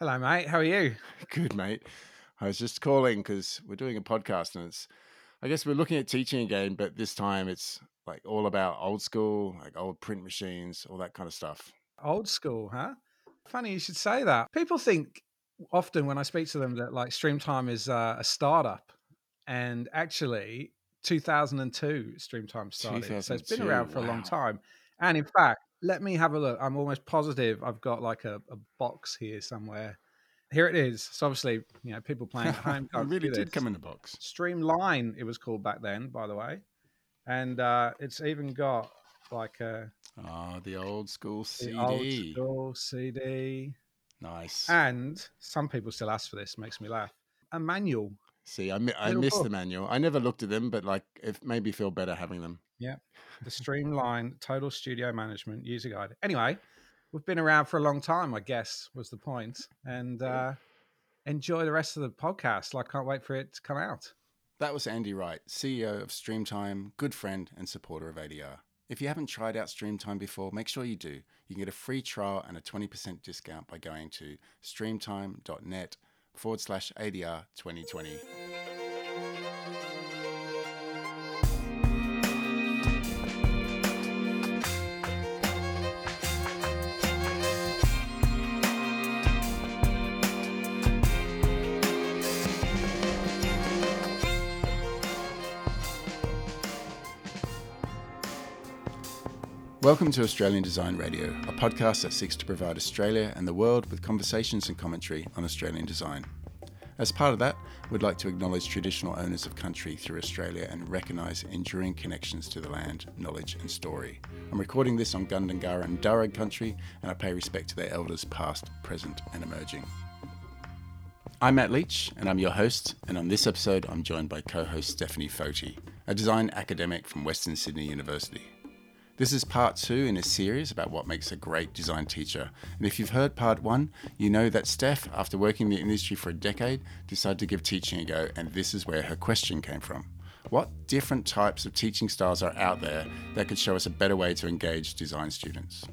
Hello, mate. How are you? Good, mate. I was just calling because we're doing a podcast and it's, I guess we're looking at teaching again, but this time it's like all about old school, like old print machines, all that kind of stuff. Old school, huh? Funny you should say that. People think often when I speak to them that like Streamtime is uh, a startup, and actually 2002 Streamtime started, so it's been around for a long time. And in fact, let me have a look. I'm almost positive I've got like a, a box here somewhere. Here it is. So obviously, you know, people playing at home it really did come in a box. Streamline, it was called back then, by the way. And uh, it's even got like a Oh, the old school the CD. old school CD. Nice. And some people still ask for this, makes me laugh. A manual. See, I, mi- I missed the manual. I never looked at them, but like it made me feel better having them. The Streamline Total Studio Management User Guide. Anyway, we've been around for a long time, I guess, was the point. And uh, enjoy the rest of the podcast. I can't wait for it to come out. That was Andy Wright, CEO of Streamtime, good friend and supporter of ADR. If you haven't tried out Streamtime before, make sure you do. You can get a free trial and a 20% discount by going to streamtime.net forward slash ADR 2020. Welcome to Australian Design Radio, a podcast that seeks to provide Australia and the world with conversations and commentary on Australian design. As part of that, we'd like to acknowledge traditional owners of country through Australia and recognise enduring connections to the land, knowledge, and story. I'm recording this on Gundungurra and Darug country, and I pay respect to their elders past, present, and emerging. I'm Matt Leach, and I'm your host. And on this episode, I'm joined by co host Stephanie Foti, a design academic from Western Sydney University. This is part two in a series about what makes a great design teacher. And if you've heard part one, you know that Steph, after working in the industry for a decade, decided to give teaching a go, and this is where her question came from. What different types of teaching styles are out there that could show us a better way to engage design students?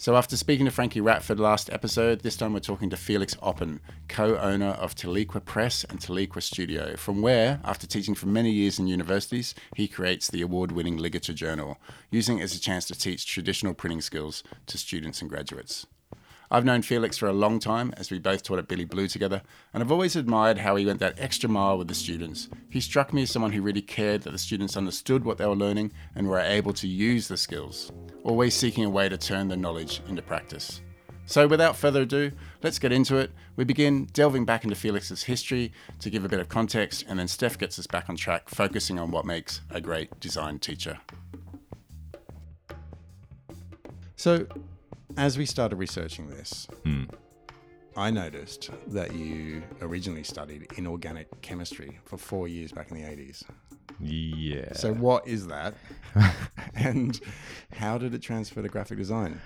So, after speaking to Frankie Ratford last episode, this time we're talking to Felix Oppen, co owner of Tiliqua Press and Tiliqua Studio, from where, after teaching for many years in universities, he creates the award winning Ligature Journal, using it as a chance to teach traditional printing skills to students and graduates. I've known Felix for a long time, as we both taught at Billy Blue together, and I've always admired how he went that extra mile with the students. He struck me as someone who really cared that the students understood what they were learning and were able to use the skills, always seeking a way to turn the knowledge into practice. So, without further ado, let's get into it. We begin delving back into Felix's history to give a bit of context, and then Steph gets us back on track, focusing on what makes a great design teacher. So, as we started researching this, I noticed that you originally studied inorganic chemistry for four years back in the 80s. Yeah. So, what is that? and how did it transfer to graphic design?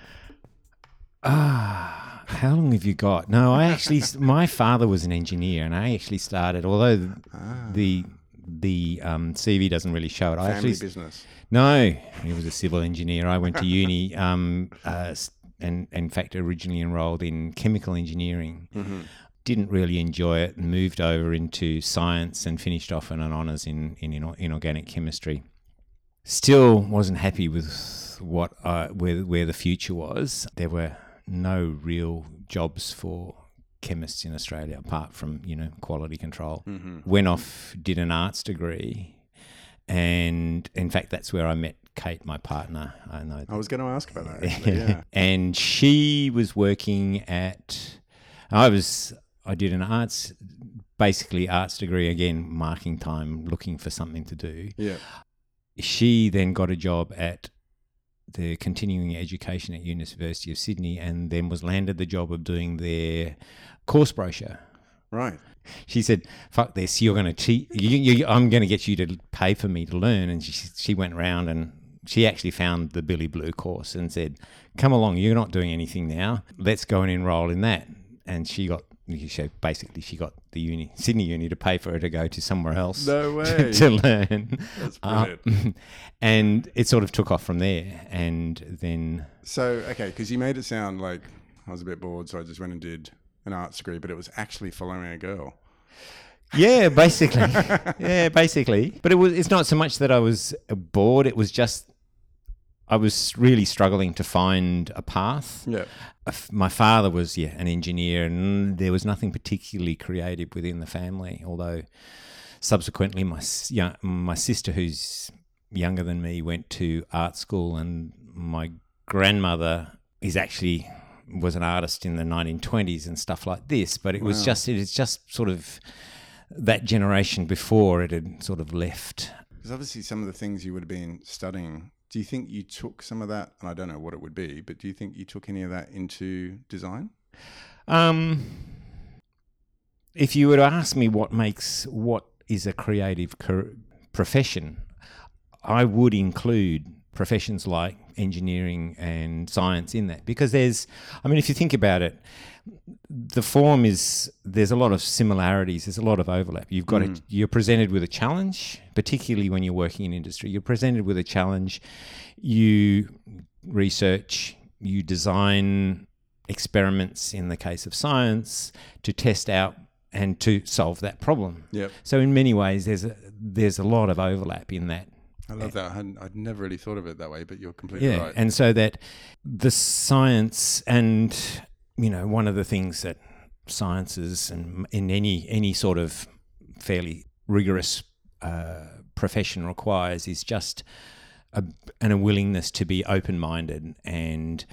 ah, how long have you got? No, I actually, my father was an engineer, and I actually started. Although Ah, the the um, CV doesn't really show it, I family actually business. no, he was a civil engineer. I went to uni, um, uh, and in fact, originally enrolled in chemical engineering. hmm Didn't really enjoy it, and moved over into science, and finished off on an honours in in inor- inorganic chemistry. Still wasn't happy with what I, where where the future was. There were no real jobs for chemists in Australia apart from you know quality control. hmm Went off, did an arts degree, and in fact that's where I met Kate, my partner. I know I was going to ask about that. actually, yeah. and she was working at i was i did an arts basically arts degree again marking time looking for something to do Yeah. she then got a job at the continuing education at university of sydney and then was landed the job of doing their course brochure Right. she said, "Fuck this! You're going to cheat. You, you, I'm going to get you to pay for me to learn." And she, she went around and she actually found the Billy Blue course and said, "Come along. You're not doing anything now. Let's go and enroll in that." And she got, she basically, she got the uni, Sydney Uni, to pay for her to go to somewhere else No way. to learn. That's Uh, brilliant. and it sort of took off from there. And then, so, okay, because you made it sound like I was a bit bored, so I just went and did an arts degree, but it was actually following a girl. Yeah, basically. yeah, basically. But it was it's not so much that I was bored, it was just I was really struggling to find a path. Yeah. My father was yeah, an engineer and there was nothing particularly creative within the family, although subsequently my yeah, my sister who's younger than me went to art school and my grandmother is actually was an artist in the 1920s and stuff like this but it was just it's just sort of that generation before it had sort of left Because obviously, some of the things you would have been studying, do you think you took some of that? And I don't know what it would be, but do you think you took any of that into design? Um, if you were to ask me what makes what is a creative profession, I would include professions like engineering and science in that because there's, I mean, if you think about it, the form is there's a lot of similarities. There's a lot of overlap. You've got Mm. a, you're presented with a challenge, particularly when you're working in industry. You're presented with a challenge. You research. You design experiments in the case of science to test out and to solve that problem. Yep. So in many ways, there's a there's a lot of overlap in that. I love that. I hadn't, I'd never really thought of it that way, but you're completely Yeah, right. and so that the science and you know one of the things that sciences and in any any sort of fairly rigorous uh, profession requires is just a, and a willingness to be open minded and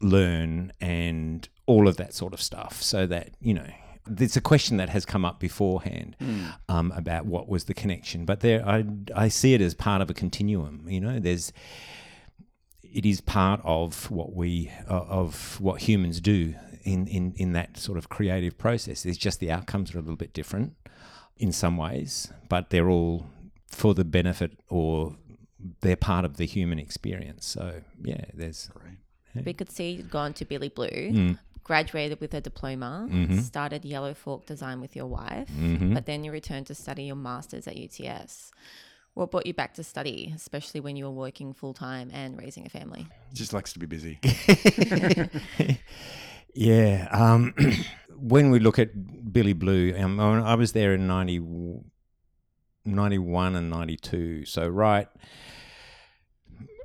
learn and all of that sort of stuff. So that you know. It's a question that has come up beforehand Hmm. um, about what was the connection, but there I, I see it as part of a continuum. You know, there's it is part of what we uh, of what humans do in, in in that sort of creative process. It's just the outcomes are a little bit different in some ways, but they're all for the benefit or they're part of the human experience. So yeah, there's Great. We could see you'd gone to Billy Blue, Mm. Graduated with a diploma, Mhm. started Yellow Fork Design with your wife, Mhm. but then you returned to study your master's at UTS. What brought you back to study, especially when you were working full time and raising a family? Just likes to be busy. yeah. Um, when we look at Billy Blue, um, I was there in 90, 91 and 92. So, right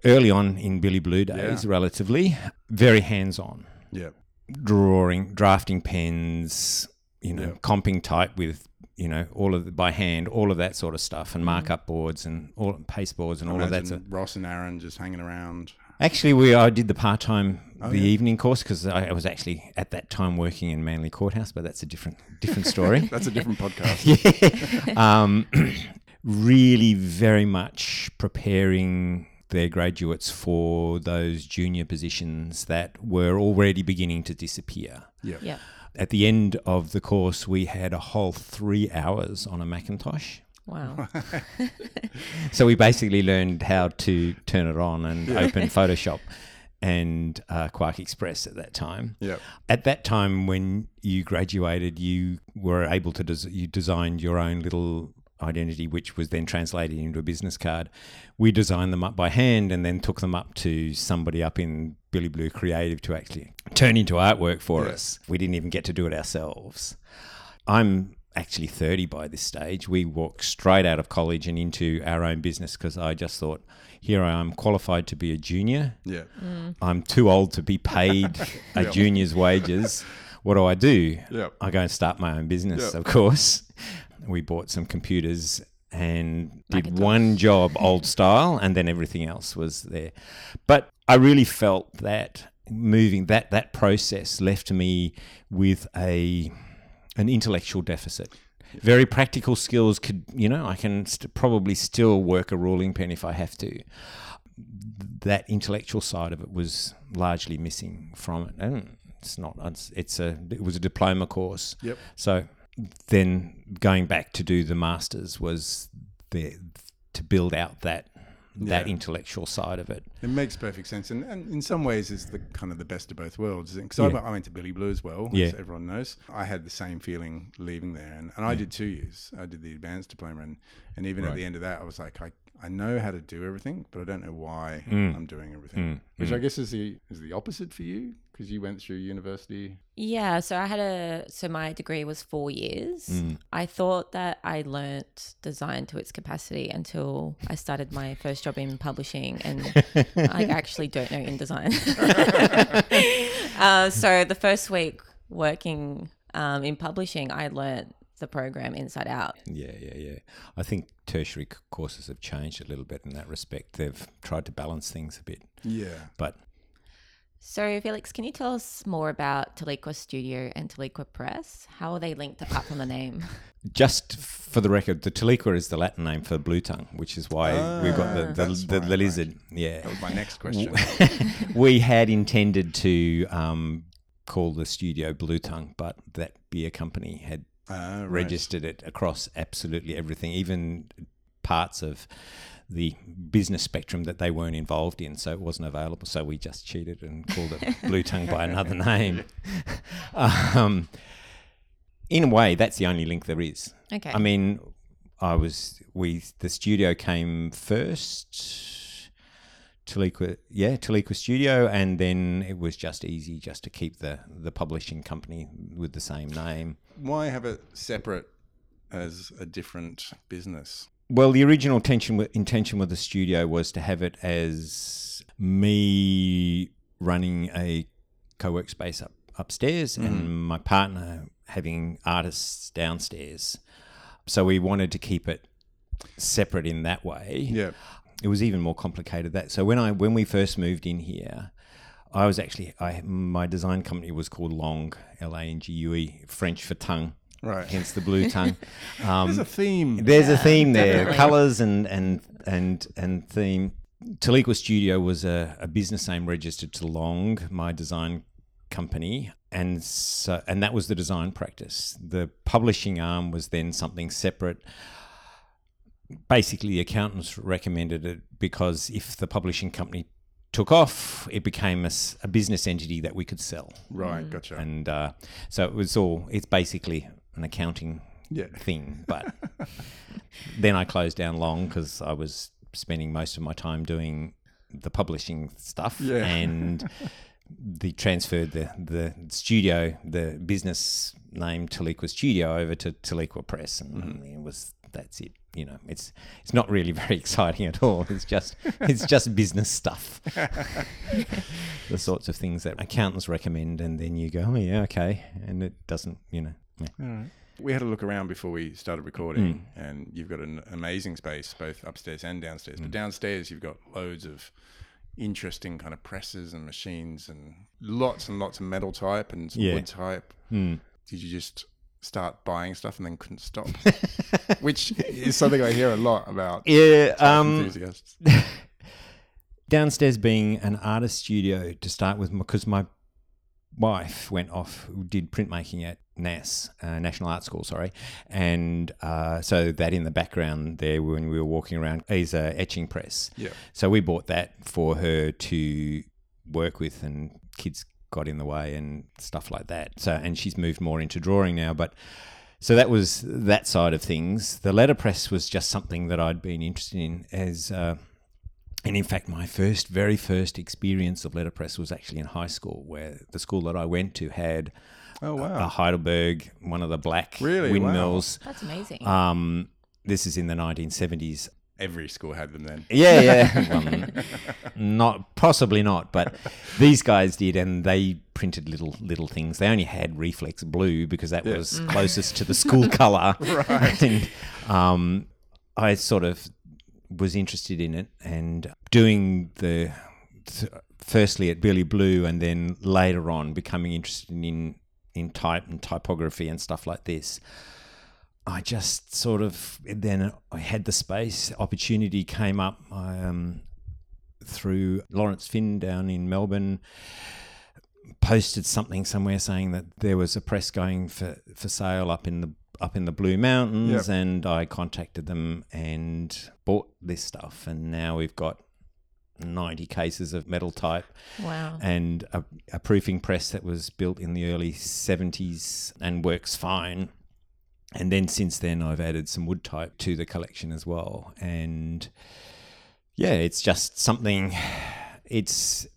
early on in Billy Blue days, Yeah. relatively, very hands on. Yeah. Drawing, drafting pens, you know, comping type with, you know, all of the, by hand, all of that sort of stuff, and markup boards and all paste boards and all of that. Ross and Aaron just hanging around. Actually, we I did the part time, Oh, the yeah. evening course because I, I was actually at that time working in Manly Courthouse, but that's a different different story. That's a different podcast. yeah. Um, really, very much preparing their graduates for those junior positions that were already beginning to disappear. Yeah. Yeah. At the end of the course, we had a whole three hours on a Macintosh. Wow. So we basically learned how to turn it on and open Photoshop and uh, QuarkXPress at that time. Yeah. At that time, when you graduated, you were able to des- you designed your own little identity, which was then translated into a business card. We designed them up by hand and then took them up to somebody up in Billy Blue Creative to actually turn into artwork for Yeah. us. We didn't even get to do it ourselves. I'm actually 30 by this stage. We walked straight out of college and into our own business because I just thought, here I am qualified to be a junior. Yeah. Mm. I'm too old to be paid a Yeah. junior's wages. What do I do? Yeah. I go and start my own business, Yeah. of course. We bought some computers and did Macintosh. one job old style and then everything else was there. But I really felt that moving that that process left me with a an intellectual deficit. Very practical skills could, you know, I can st- probably still work a ruling pen if I have to that intellectual side of it was largely missing from it. And it's not. It's, it's a. It was a diploma course. Yep. So then going back to do the masters was the to build out that that Yeah. intellectual side of it. It makes perfect sense, and, and in some ways, it's the kind of the best of both worlds. Because Yeah. I, I went to Billy Blue as well, Yeah. as everyone knows. I had the same feeling leaving there, and, and I did two years. I did the advanced diploma, and, and even at the end of that, I was like, I, I know how to do everything, but I don't know why Mm. I'm doing everything. Mm, Which mm. I guess is the is the opposite for you. Because you went through university. Yeah, so I had a so my degree was four years. I thought that I learnt design to its capacity until I started my first job in publishing, and I actually don't know InDesign. uh, so the first week working um, in publishing, I learnt the program inside out. Yeah, yeah, yeah. I think tertiary courses have changed a little bit in that respect. They've tried to balance things a bit, Yeah. but So Felix, can you tell us more about Tiliqua Studio and Tiliqua Press? How are they linked apart from the name? just for the record, the Tiliqua is the Latin name for blue tongue, which is why we've got the the, That's the, right, the right. lizard. Yeah, That was my next question. we had intended to um, call the studio Blue Tongue, but that beer company had Ah, right. registered it across absolutely everything, even parts of the business spectrum that they weren't involved in, so it wasn't available. So we just cheated and called it Blue Tongue by another name. um, in a way, that's the only link there is. Okay. I mean, I was we the studio came first. Tiliqua, yeah, Tiliqua Studio, and then it was just easy just to keep the the publishing company with the same name. Why have it separate as a different business? Well, the original intention with, intention with the studio was to have it as me running a co-work space up upstairs and mm-hmm. my partner having artists downstairs. So we wanted to keep it separate in that way. Yeah. It was even more complicated that. So when I when we first moved in here, I was actually I my design company was called Langue L A N G U E French for tongue, Right. hence the blue tongue. Um, There's a theme. there's a theme there, colors and and and and theme. Tiliqua Studio was a, a business name registered to Langue, my design company, and so and that was the design practice. The publishing arm was then something separate. Basically, the accountants recommended it because if the publishing company took off, it became a business entity that we could sell, Right. Gotcha. and uh, so it was all. It's basically an accounting yeah. thing. But then I closed down Langue because I was spending most of my time doing the publishing stuff Yeah. and the transferred the the studio, the business name Tiliqua Studio over to Tiliqua Press, and mm-hmm. it was that's it. You know, it's it's not really very exciting at all. It's just it's just business stuff, the sorts of things that accountants recommend, and then you go, oh yeah, okay, and it doesn't, you know. Yeah. We had a look around before we started recording, and you've got an amazing space, both upstairs and downstairs. But downstairs, you've got loads of interesting kind of presses and machines, and lots and lots of metal type and some Yeah. wood type. Hmm. Did you just start buying stuff and then couldn't stop? Which is something I hear a lot about Yeah, um, enthusiasts. downstairs being an artist studio to start with because my wife went off did printmaking at NAS uh, National Art School sorry. And uh, so that in the background there when we were walking around is a etching press. Yeah. so we bought that for her to work with and kids got in the way and stuff like that. So and she's moved more into drawing now but so that was that side of things. The letterpress was just something that I'd been interested in as uh, and in fact, my first, very first experience of letterpress was actually in high school, where the school that I went to had Oh wow. a. Heidelberg, one of the black Really? Wow. windmills. That's amazing. Um, this is in the 1970s. Every school had them then. Yeah, yeah. Well, not possibly not, but these guys did, and they printed little little things. They only had reflex blue because that Yeah. was closest to the school color. Right. And, um, I sort of was interested in it and doing the th- firstly at Billy Blue, and then later on becoming interested in in type and typography and stuff like this. I just sort of then I had the space. Opportunity came up um, through Lawrence Finn down in Melbourne. Posted something somewhere saying that there was a press going for, for sale up in the up in the Blue Mountains, Yep. and I contacted them and bought this stuff. And now we've got ninety cases of metal type wow. and a, a proofing press that was built in the early 70s and works fine. And then since then, I've added some wood type to the collection as well. And yeah, it's just something. It's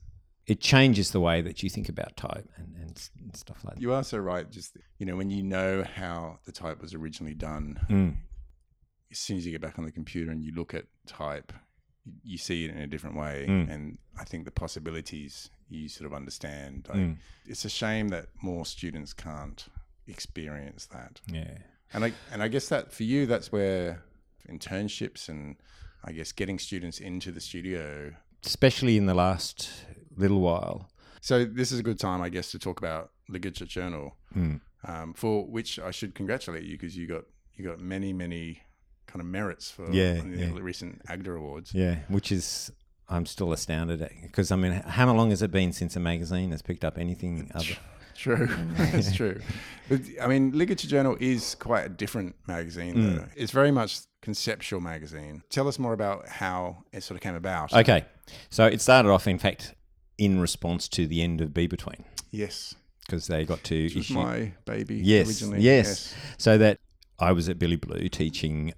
it changes the way that you think about type and, and, and stuff like that. You are so right. Just you know, when you know how the type was originally done, Mm. as soon as you get back on the computer and you look at type, you, see it in a different way, Mm. and I think the possibilities you sort of understand. Like, Mm. It's a shame that more students can't experience that, Yeah. and I and I guess that for you, that's where internships and I guess getting students into the studio. Especially in the last little while. So this is a good time, I guess, to talk about the Ligature Journal. Mm. um, for which I should congratulate you because you got you got many many kind of merits for Yeah, the yeah. recent AGDA awards. Yeah, which is I'm still astounded at because I mean, how long has it been since a magazine has picked up anything other? True, it's true. But, I mean, Ligature Journal is quite a different magazine. Mm. Though. It's very much conceptual magazine. Tell us more about how it sort of came about. Okay, so it started off, in fact, in response to the end of Be Between Yes, because they got to which was issue. my baby Yes, originally. yes. So that I was at Billy Blue teaching.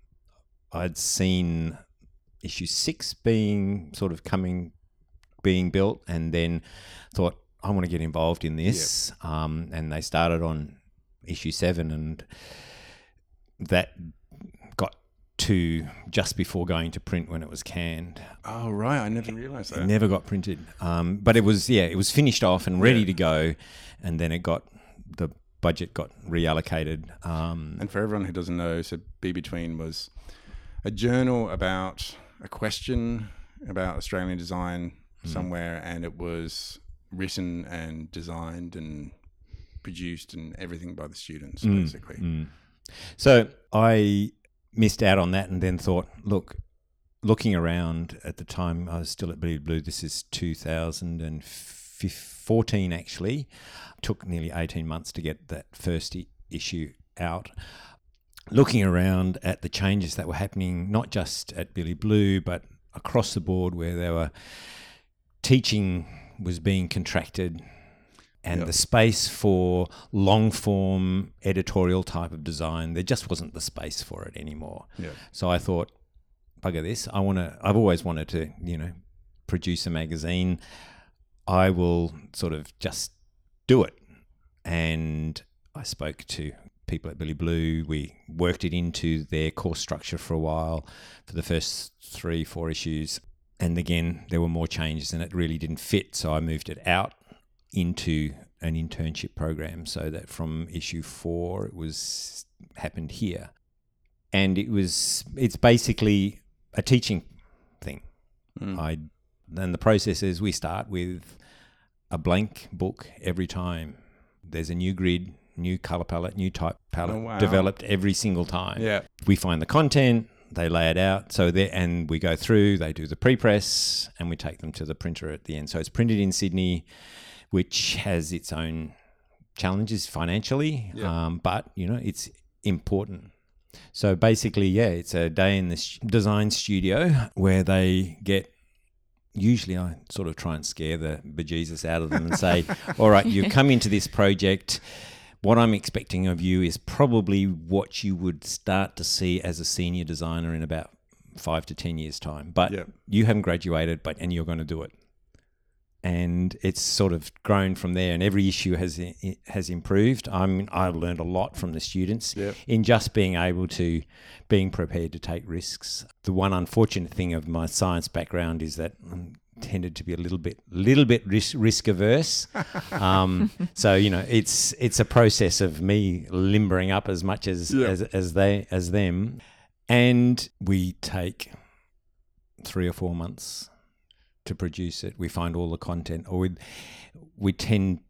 I'd seen issue six being sort of coming, being built, and then thought I want to get involved in this. Um, and they started on issue seven, and that got to just before going to print when it was canned. Oh right, I never realised that. It never got printed. Um, but it was yeah, it was finished off and ready Yeah. to go, and then it got the budget got reallocated. Um, And for everyone who doesn't know, so Be Between was a journal about a question about Australian design Hmm. somewhere, and it was written and designed and produced and everything by the students, Mm, basically. mm. So I missed out on that, and then thought, look, looking around at the time, I was still at Billy Blue. This is 2014, actually. Took nearly 18 months to get that first I- issue out. Looking around at the changes that were happening, not just at Billy Blue, but across the board, where there were teaching was being contracted and Yep. the space for long form editorial type of design there just wasn't the space for it anymore Yeah. so i thought bugger this i want to i've always wanted to you know produce a magazine i will sort of just do it and i spoke to people at billy blue. We worked it into their course structure for a while for the first three four issues. And again there were more changes and it really didn't fit. So i moved it out into an internship program so that from issue four it was happened here. And it was it's basically a teaching thing. Mm. i then the process is we start with a blank book every time. There's a new grid new color palette new type palette Oh, wow. developed every single time Yeah. we find the content they lay it out so there and we go through they do the pre-press and we take them to the printer at the end so it's printed in sydney which has its own challenges financially Yeah. um, but you know it's important so basically yeah it's a day in the sh- design studio where they get usually i sort of try and scare the bejesus out of them and say all right you've come into this project what I'm expecting of you is probably what you would start to see as a senior designer in about five to ten years' time. But Yep. you haven't graduated, but and you're going to do it. And it's sort of grown from there, and every issue has has improved. I'm I've learned a lot from the students Yep. in just being able to being prepared to take risks. The one unfortunate thing of my science background is that I'm tended to be a little bit little bit risk, risk averse. Um, so you know, it's it's a process of me limbering up as much as Yeah. as, as they as them, and we take three or four months to produce it. We find all the content, or we we tend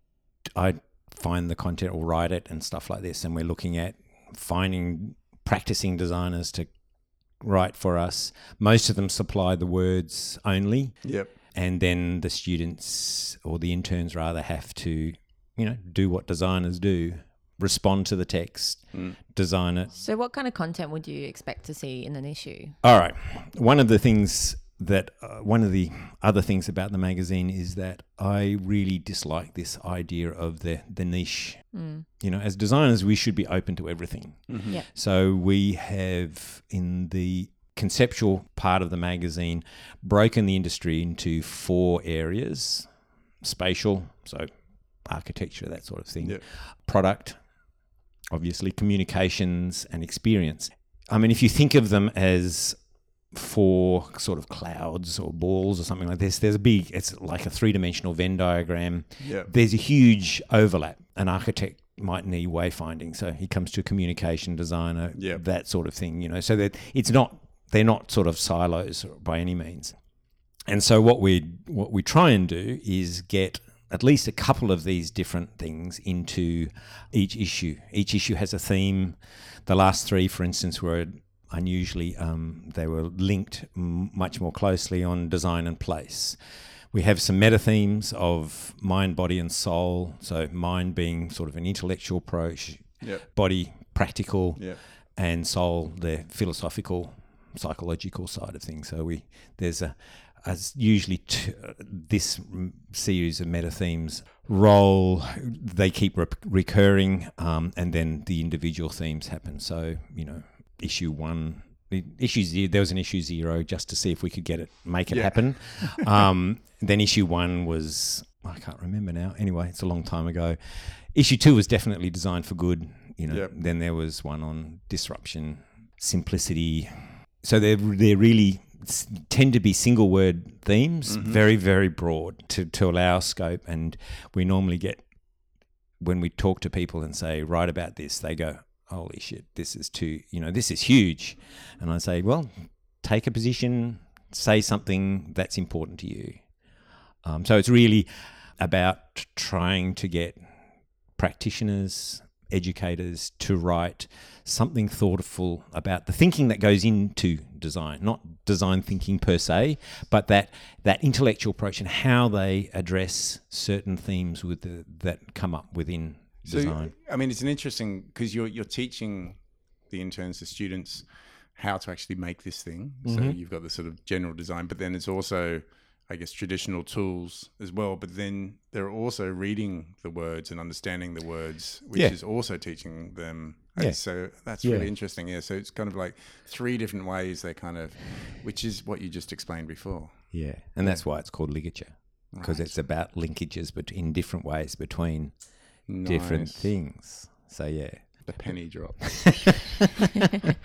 I find the content or write it and stuff like this, and we're looking at finding practicing designers to write for us. Most of them supply the words only Yep. And then the students or the interns rather have to you know do what designers do respond to the text Mm. design it So, what kind of content would you expect to see in an issue? all right one of the things that uh, one of the other things about the magazine is that i really dislike this idea of the the niche Mm. you know as designers we should be open to everything Mhm. Yeah. so we have in the conceptual part of the magazine broken the industry into four areas. spatial, so architecture, that sort of thing. Yeah. Product, obviously, communications and experience. I mean, if you think of them as four sort of clouds or balls or something like this, there's a big, it's like a three dimensional Venn diagram. Yeah. There's a huge overlap. An architect might need wayfinding, so he comes to a communication designer, Yeah. that sort of thing, you know. So that it's not, they're not sort of silos by any means. And so what we what we try and do is get at least a couple of these different things into each issue. Each issue has a theme. The last three, for instance, were unusually um, they were linked m- much more closely on design and place. We have some meta themes of mind, body, and soul. So mind being sort of an intellectual approach, Yeah. body practical, Yeah. and soul the philosophical psychological side of things. So we there's a as usually t- this series of meta themes roll they keep re- recurring um, and then the individual themes happen. So you know issue one the issue zero, there was an issue zero just to see if we could get it make it Yeah. happen. Um, then issue one was i can't remember now. Anyway it's a long time ago. Issue two was definitely designed for good you know. Yep. then there was one on disruption simplicity so they're they're really tend to be single word themes, very very broad to to allow scope. And we normally get when we talk to people and say write about this, they go, "Holy shit, this is too you know this is huge," and I say, "Well, take a position, say something that's important to you." Um, so it's really about trying to get practitioners, educators to write something thoughtful about the thinking that goes into design, not design thinking per se, but that that intellectual approach and how they address certain themes with the, that come up within design. I mean, it's an interesting because you're you're teaching the interns, the students, how to actually make this thing. So Mm-hmm. you've got the sort of general design, but then it's also, I guess, traditional tools as well. But then they're also reading the words and understanding the words, which Yeah. is also teaching them. Yeah. So that's Yeah. really interesting. Yeah. So it's kind of like three different ways they kind of, which is what you just explained before. Yeah, and that's why it's called ligature because it's about linkages, but in different ways between different things. So yeah, The penny drop.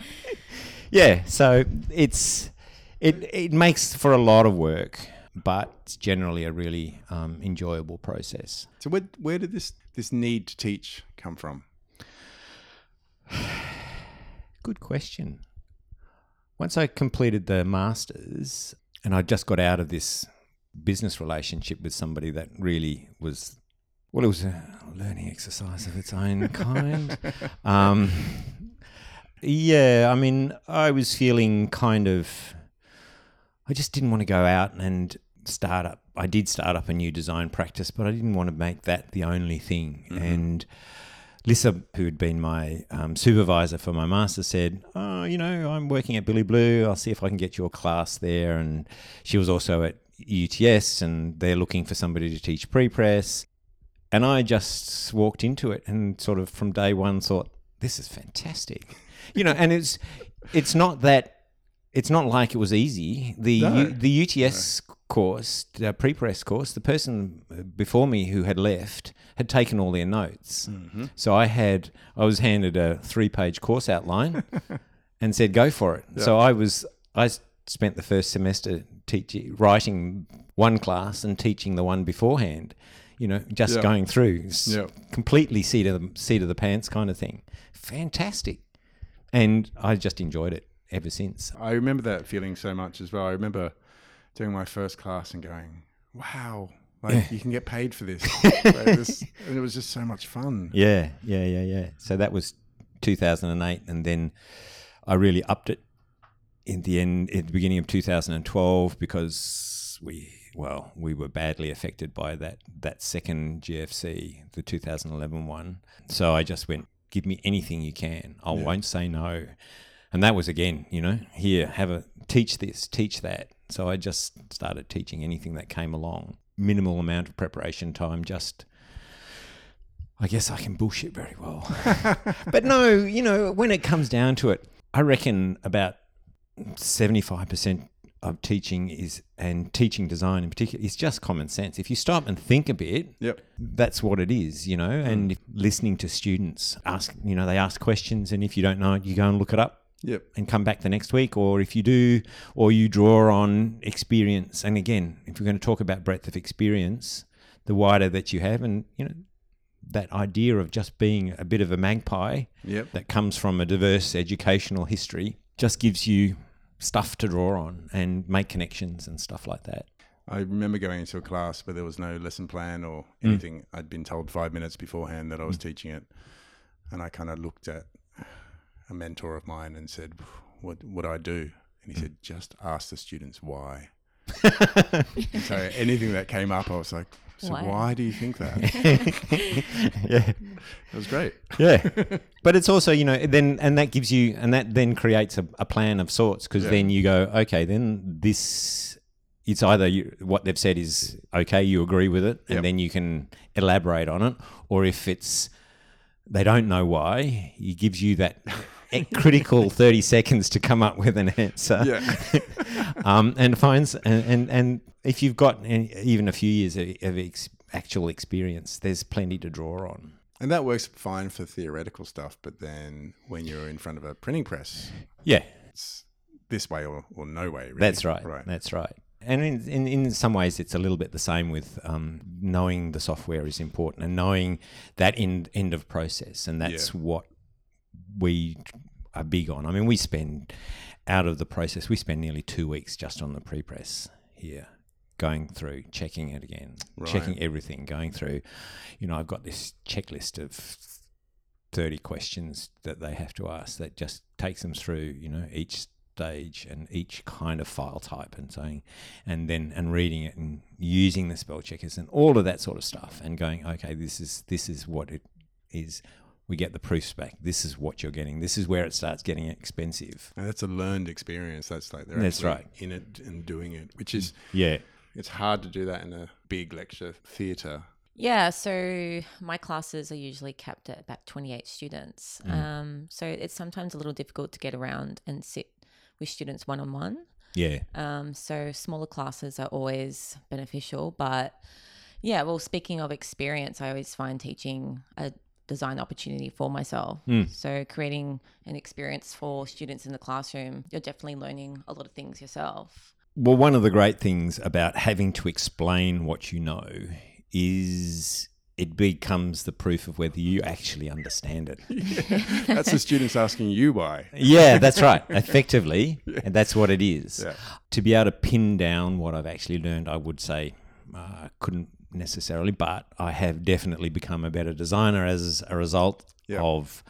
yeah. So it's it it makes for a lot of work, but it's generally a really um, enjoyable process. So where where did this this need to teach come from? Good question. Once I completed the masters, and I just got out of this business relationship with somebody that really was, well, it was a learning exercise of its own kind. Um, yeah, I mean, I was feeling kind of, I just didn't want to go out and start up. I did start up a new design practice, but I didn't want to make that the only thing. And Lisa, who had been my um, supervisor for my master, said, "Oh, you know, I'm working at Billy Blue. I'll see if I can get you a class there." And she was also at UTS, and they're looking for somebody to teach pre-press. And I just walked into it, and sort of from day one thought, "This is fantastic," you know. And it's it's not that it's not like it was easy. The No. U, the UTS course, the pre-press course, the person before me who had left had taken all their notes. Mm-hmm. So I had I was handed a three-page course outline and said go for it. So I was I spent the first semester teaching writing one class and teaching the one beforehand. You know, just Yeah. going through Yeah. completely seat of the seat of the pants kind of thing. Fantastic. And I just enjoyed it ever since. I remember that feeling so much as well. I remember doing my first class and going, "Wow, like you can get paid for this." This- and it was just so much fun. Yeah, yeah, yeah, yeah. So that was 2008, and then I really upped it in the end, at the beginning of 2012, because we, well, we were badly affected by that that second GFC, the 2011 one. So I just went, give me anything you can. I won't say no. And that was again, you know, here, have a teach this, teach that. So I just started teaching anything that came along. Minimal amount of preparation time, just I guess I can bullshit very well. but no, you know, when it comes down to it, I reckon about 75% of teaching is and teaching design in particular is just common sense. If you stop and think a bit, Yep. that's what it is, you know. And mm. if listening to students ask, you know, they ask questions, and if you don't know it, you go and look it up Yep. and come back the next week. Or if you do, or you draw on experience. And again, if we're going to talk about breadth of experience, the wider that you have, and you know, that idea of just being a bit of a magpie Yep. that comes from a diverse educational history just gives you stuff to draw on and make connections and stuff like that. I remember going into a class where there was no lesson plan or Mm. anything. I'd been told five minutes beforehand that I was teaching it, and I kind of looked at a mentor of mine and said, "What would I do?" And he hmm. said, "Just ask the students why." so anything that came up, I was like, "So Why? why, do you think that?" yeah. It was great. Yeah. but it's also, you know, then, and that gives you, and that then creates a, a plan of sorts because Yeah. then you go, okay, then this, it's either you, what they've said is okay, you agree with it, and Yep. then you can elaborate on it. Or if it's, they don't know why, it gives you that e- critical 30 seconds to come up with an answer. Yeah. um, and finds and, and and if you've got any, even a few years of, of ex, actual experience, there's plenty to draw on. And that works fine for theoretical stuff, but then when you're in front of a printing press, Yeah, it's this way or, or no way. Really. that's right. Right. That's right. And in, in, in some ways, it's a little bit the same with um, knowing the software is important and knowing that end, end of process. And that's Yeah. what we are big on. I mean, we spend out of the process, we spend nearly two weeks just on the pre press here, going through, checking it again, checking everything, going through. You know, I've got this checklist of 30 questions that they have to ask that just takes them through, you know, each stage and each kind of file type and saying, and then, and reading it and using the spell checkers and all of that sort of stuff and going, okay, this is, this is what it is. We get the proofs back. This is what you're getting. This is where it starts getting expensive. And that's a learned experience. That's like they're That's right. in it and doing it, which is Yeah. it's hard to do that in a big lecture theatre. Yeah, so my classes are usually capped at about 28 students. Mm. Um, so it's sometimes a little difficult to get around and sit with students one on one. Yeah. Um, so smaller classes are always beneficial. But yeah, well, speaking of experience, I always find teaching a design opportunity for myself. Mm. So creating an experience for students in the classroom, you're definitely learning a lot of things yourself. Well, one of the great things about having to explain what you know is it becomes the proof of whether you actually understand it. That's the students asking you why. Yeah, that's right. Effectively, and that's what it is. Yeah. To be able to pin down what I've actually learned, I would say uh, couldn't necessarily, but I have definitely become a better designer as a result Yeah. of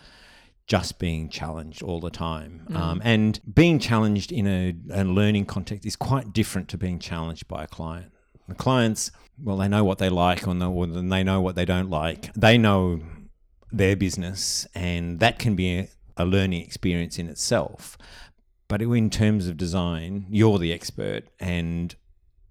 just being challenged all the time. Um, and being challenged in a, a learning context is quite different to being challenged by a client. The clients, well, they know what they like or they know what they don't like. They know their business, and that can be a, a learning experience in itself. But in terms of design, you're the expert, and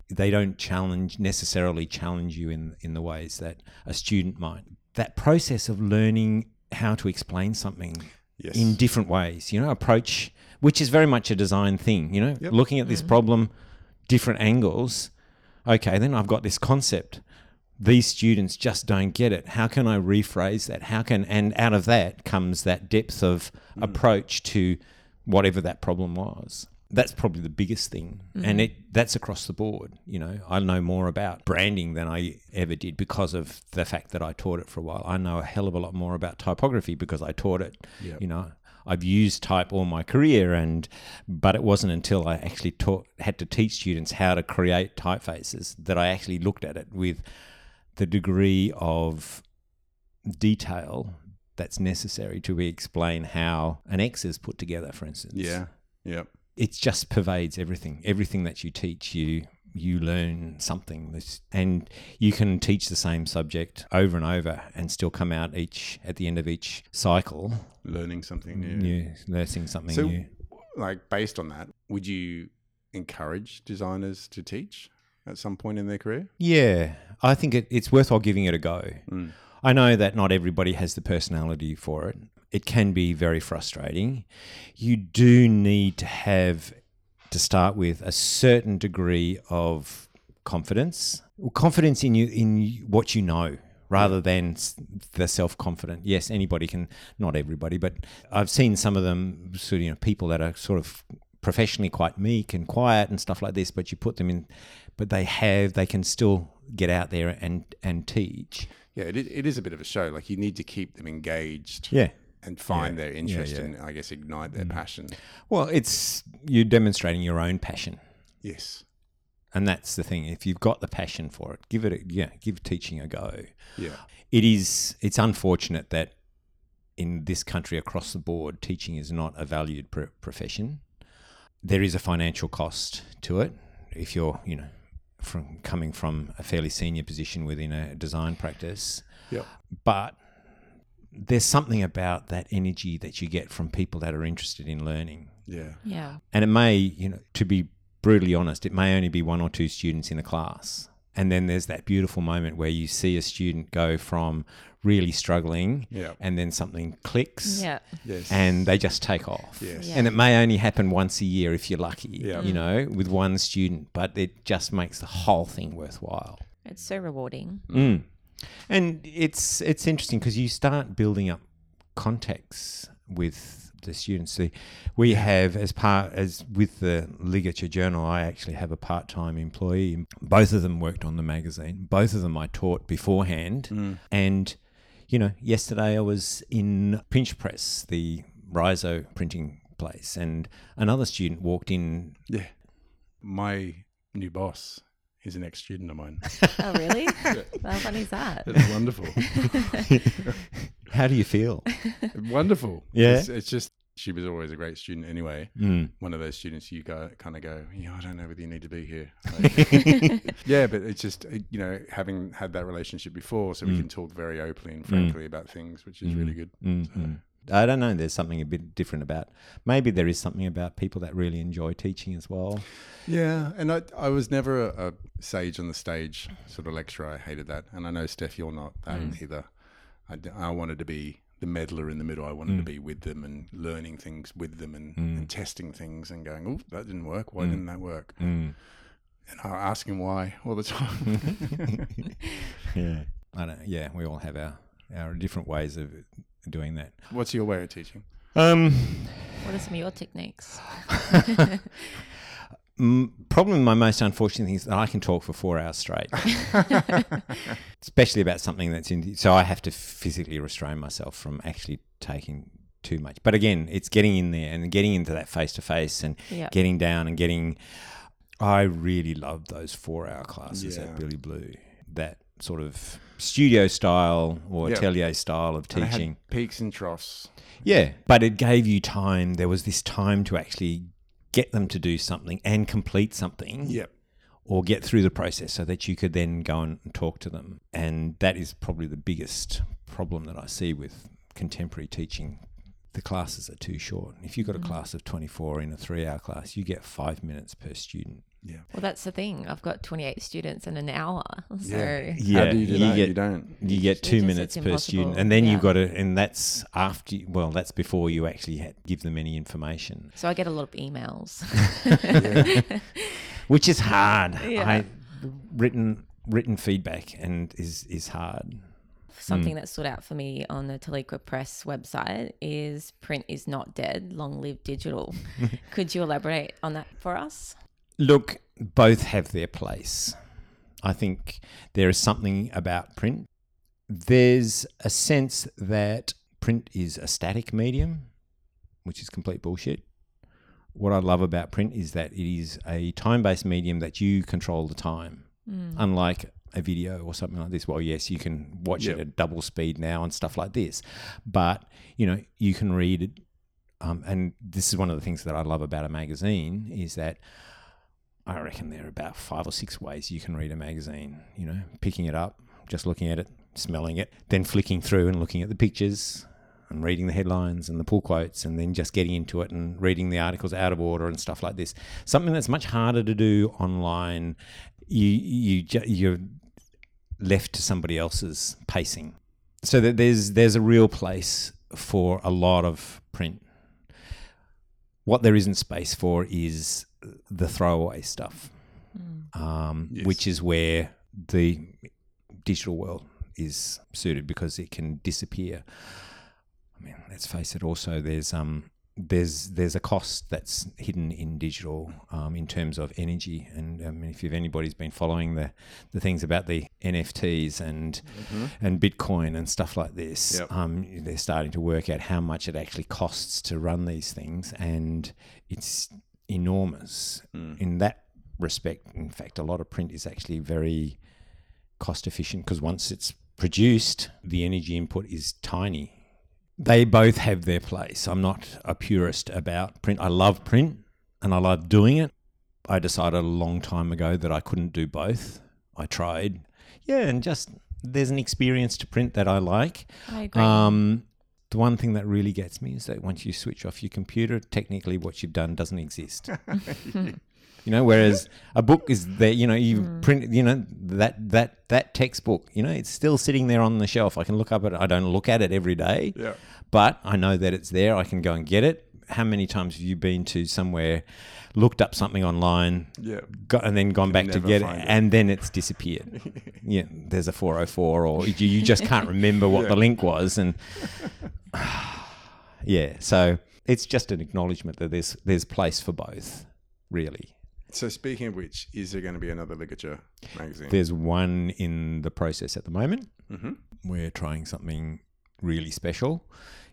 they don't challenge necessarily challenge you in in the ways that a student might. That process of learning how to explain something Yes. in different ways, you know, approach, which is very much a design thing, you know, Yep. looking at this mm-hmm. problem, different angles. Okay, then I've got this concept. These students just don't get it. How can I rephrase that? How can, and out of that comes that depth of mm. approach to whatever that problem was. That's probably the biggest thing, and it that's across the board. You know, I know more about branding than I ever did because of the fact that I taught it for a while. I know a hell of a lot more about typography because I taught it. Yep. You know, I've used type all my career, and but it wasn't until I actually taught had to teach students how to create typefaces that I actually looked at it with the degree of detail that's necessary to explain how an X is put together, for instance. Yeah. Yep. It just pervades everything. Everything that you teach, you you learn something, and you can teach the same subject over and over, and still come out each at the end of each cycle, Learning something new. new, learning something So, new. like based on that, would you encourage designers to teach at some point in their career? Yeah, I think it, it's worthwhile giving it a go. Mm. I know that not everybody has the personality for it. It can be very frustrating. You do need to have to start with a certain degree of confidence, confidence in you in what you know, rather than the self confident. Yes, anybody can, not everybody, but I've seen some of them, sort of, you know, people that are sort of professionally quite meek and quiet and stuff like this, but you put them in, but they have, they can still get out there and and teach. Yeah, it, it is a bit of a show. Like you need to keep them engaged Yeah. And find Yeah, their interest yeah. Mm. and I guess ignite their passion. Well, it's you're demonstrating your own passion. Yes. And that's the thing. If you've got the passion for it, give it a, yeah, give teaching a go. Yeah. It is it's unfortunate that in this country across the board teaching is not a valued pr- profession. There is a financial cost to it if you're, you know, from coming from a fairly senior position within a design practice. Yeah. But there's something about that energy that you get from people that are interested in learning. Yeah. Yeah. And it may, you know, to be brutally honest, it may only be one or two students in a class. And then there's that beautiful moment where you see a student go from really struggling Yeah. and then something clicks Yeah. Yes. and they just take off. Yes. Yeah. And it may only happen once a year if you're lucky, Yeah. you know, with one student, but it just makes the whole thing worthwhile. It's so rewarding. Mm. And it's it's interesting because you start building up contacts with the students. See, we have as part as with the Ligature Journal, I actually have a part time employee. Both of them worked on the magazine. Both of them I taught beforehand, Mm. and you know, yesterday I was in Pinch Press, the Riso printing place, and another student walked in. Yeah. My new boss is an ex student of mine. Oh, really? How fun is that? It's wonderful. How do you feel? wonderful. Yeah. It's, it's just, she was always a great student anyway. Mm. One of those students you go kind of go, yeah, I don't know whether you need to be here. Like, yeah, but it's just, you know, having had that relationship before, so we Mm. can talk very openly and frankly about things, which is really good. Mm-hmm. I don't know. There's something a bit different about. Maybe there is something about people that really enjoy teaching as well. Yeah, and I, I was never a, a sage on the stage sort of lecturer. I hated that, and I know Steph, you're not that Mm. either. I wanted to be the meddler in the middle. I wanted to Mm. be with them and learning things with them and, and testing things and going, oh, that didn't work. Why didn't that work? Mm. And I asking why all the time. Yeah, I don't. Yeah, we all have our our different ways of doing that. What's your way of teaching? Um, What are some of your techniques? mm, probably my most unfortunate thing is that I can talk for four hours straight, especially about something that's in. So I have to physically restrain myself from actually taking too much. But again, it's getting in there and getting into that face to face and Yeah. getting down and getting. I really loved those four hour classes Yeah. at Billy Blue. That sort of studio style or Yeah. atelier style of And I had teaching. peaks and troughs. Yeah, but it gave you time. There was this time to actually get them to do something and complete something Yep. or get through the process so that you could then go and talk to them. And that is probably the biggest problem that I see with contemporary teaching. The classes are too short. If you've got a mm. class of 24 in a three hour class, you get five minutes per student. Yeah. Well, that's the thing. I've got 28 students in an hour. So, How do you do that? get, you don't. you get two just- minutes per student, and then Yeah. you've got to, and that's after. you- Well, that's before you actually give them any information, so I get a lot of emails. which is hard. Yeah. I, written written feedback and is is hard. Something mm. that stood out for me on the Tiliqua Press website is print is not dead, long live digital. Could you elaborate on that for us? Look, both have their place. I think there is something about print. There's a sense that print is a static medium, which is complete bullshit. What I love about print is that it is a time based medium that you control the time, unlike a video or something like this. Well, yes, you can watch Yep. it at double speed now and stuff like this, but you know, you can read it. Um, and this is one of the things that I love about a magazine is that I reckon there are about five or six ways you can read a magazine. You know, picking it up, just looking at it, smelling it, then flicking through and looking at the pictures and reading the headlines and the pull quotes, and then just getting into it and reading the articles out of order and stuff like this. Something that's much harder to do online. You you you're left to somebody else's pacing. So that there's there's a real place for a lot of print. What there isn't space for is the throwaway stuff, um, Yes. which is where the digital world is suited because it can disappear. I mean, let's face it. Also, there's um, there's there's a cost that's hidden in digital um, in terms of energy. And I mean, if you've anybody's been following the the things about the NFTs and and Bitcoin and stuff like this, Yep. um, they're starting to work out how much it actually costs to run these things, and it's enormous in that respect. In fact, a lot of print is actually very cost efficient because once it's produced, the energy input is tiny. They both have their place. I'm not a purist about print. I love print and I love doing it. I decided a long time ago that I couldn't do both. I tried. Yeah, and just there's an experience to print that I like. I agree. Um, the one thing that really gets me is that once you switch off your computer, technically what you've done doesn't exist. you know, whereas a book is there. You know, you hmm. print. You know that that that textbook. You know, it's still sitting there on the shelf. I can look up at it. I don't look at it every day. Yeah. But I know that it's there. I can go and get it. How many times have you been to somewhere, looked up something online, Yeah. got, and then gone back to get it, it. and then it's disappeared. yeah, there's a 404, or you, you just can't remember what the link was, and yeah, so it's just an acknowledgement that there's there's place for both, really. So speaking of which, is there going to be another ligature magazine? There's one in the process at the moment. Mhm. We're trying something really special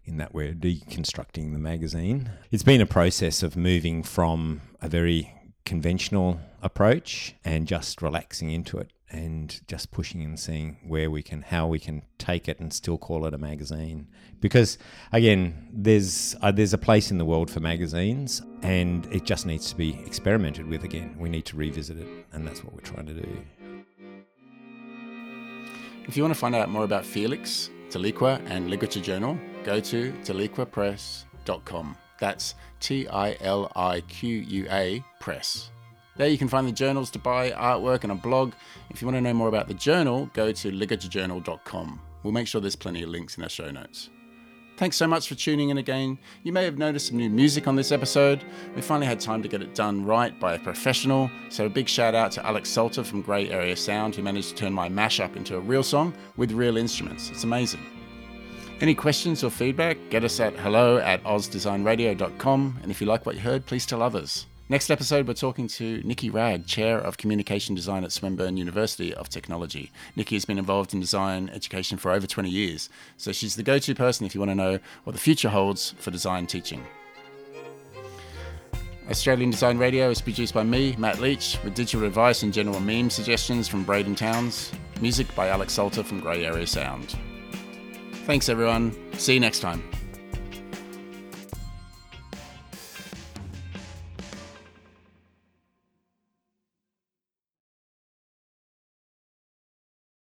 in that we're deconstructing the magazine. It's been a process of moving from a very conventional approach and just relaxing into it and just pushing and seeing where we can how we can take it and still call it a magazine. Because again there's uh, there's a place in the world for magazines and it just needs to be experimented with again. We need to revisit it and that's what we're trying to do. If you want to find out more about Felix, Tiliqua, and Ligature Journal, go to tiliquapress.com. That's T I L I Q U A Press. There you can find the journals to buy, artwork, and a blog. If you want to know more about the journal, go to ligaturejournal.com. We'll make sure there's plenty of links in our show notes. Thanks so much for tuning in again. You may have noticed some new music on this episode. We finally had time to get it done right by a professional, so a big shout out to Alex Salter from Grey Area Sound who managed to turn my mashup into a real song with real instruments. It's amazing. Any questions or feedback, get us at hello at ozdesignradio.com. And if you like what you heard, please tell others. Next episode, we're talking to Nikki Wragg, Chair of Communication Design at Swinburne University of Technology. Nikki has been involved in design education for over 20 years, so she's the go to person if you want to know what the future holds for design teaching. Australian Design Radio is produced by me, Matt Leach, with digital advice and general meme suggestions from Braden Towns. Music by Alex Salter from Grey Area Sound. Thanks, everyone. See you next time.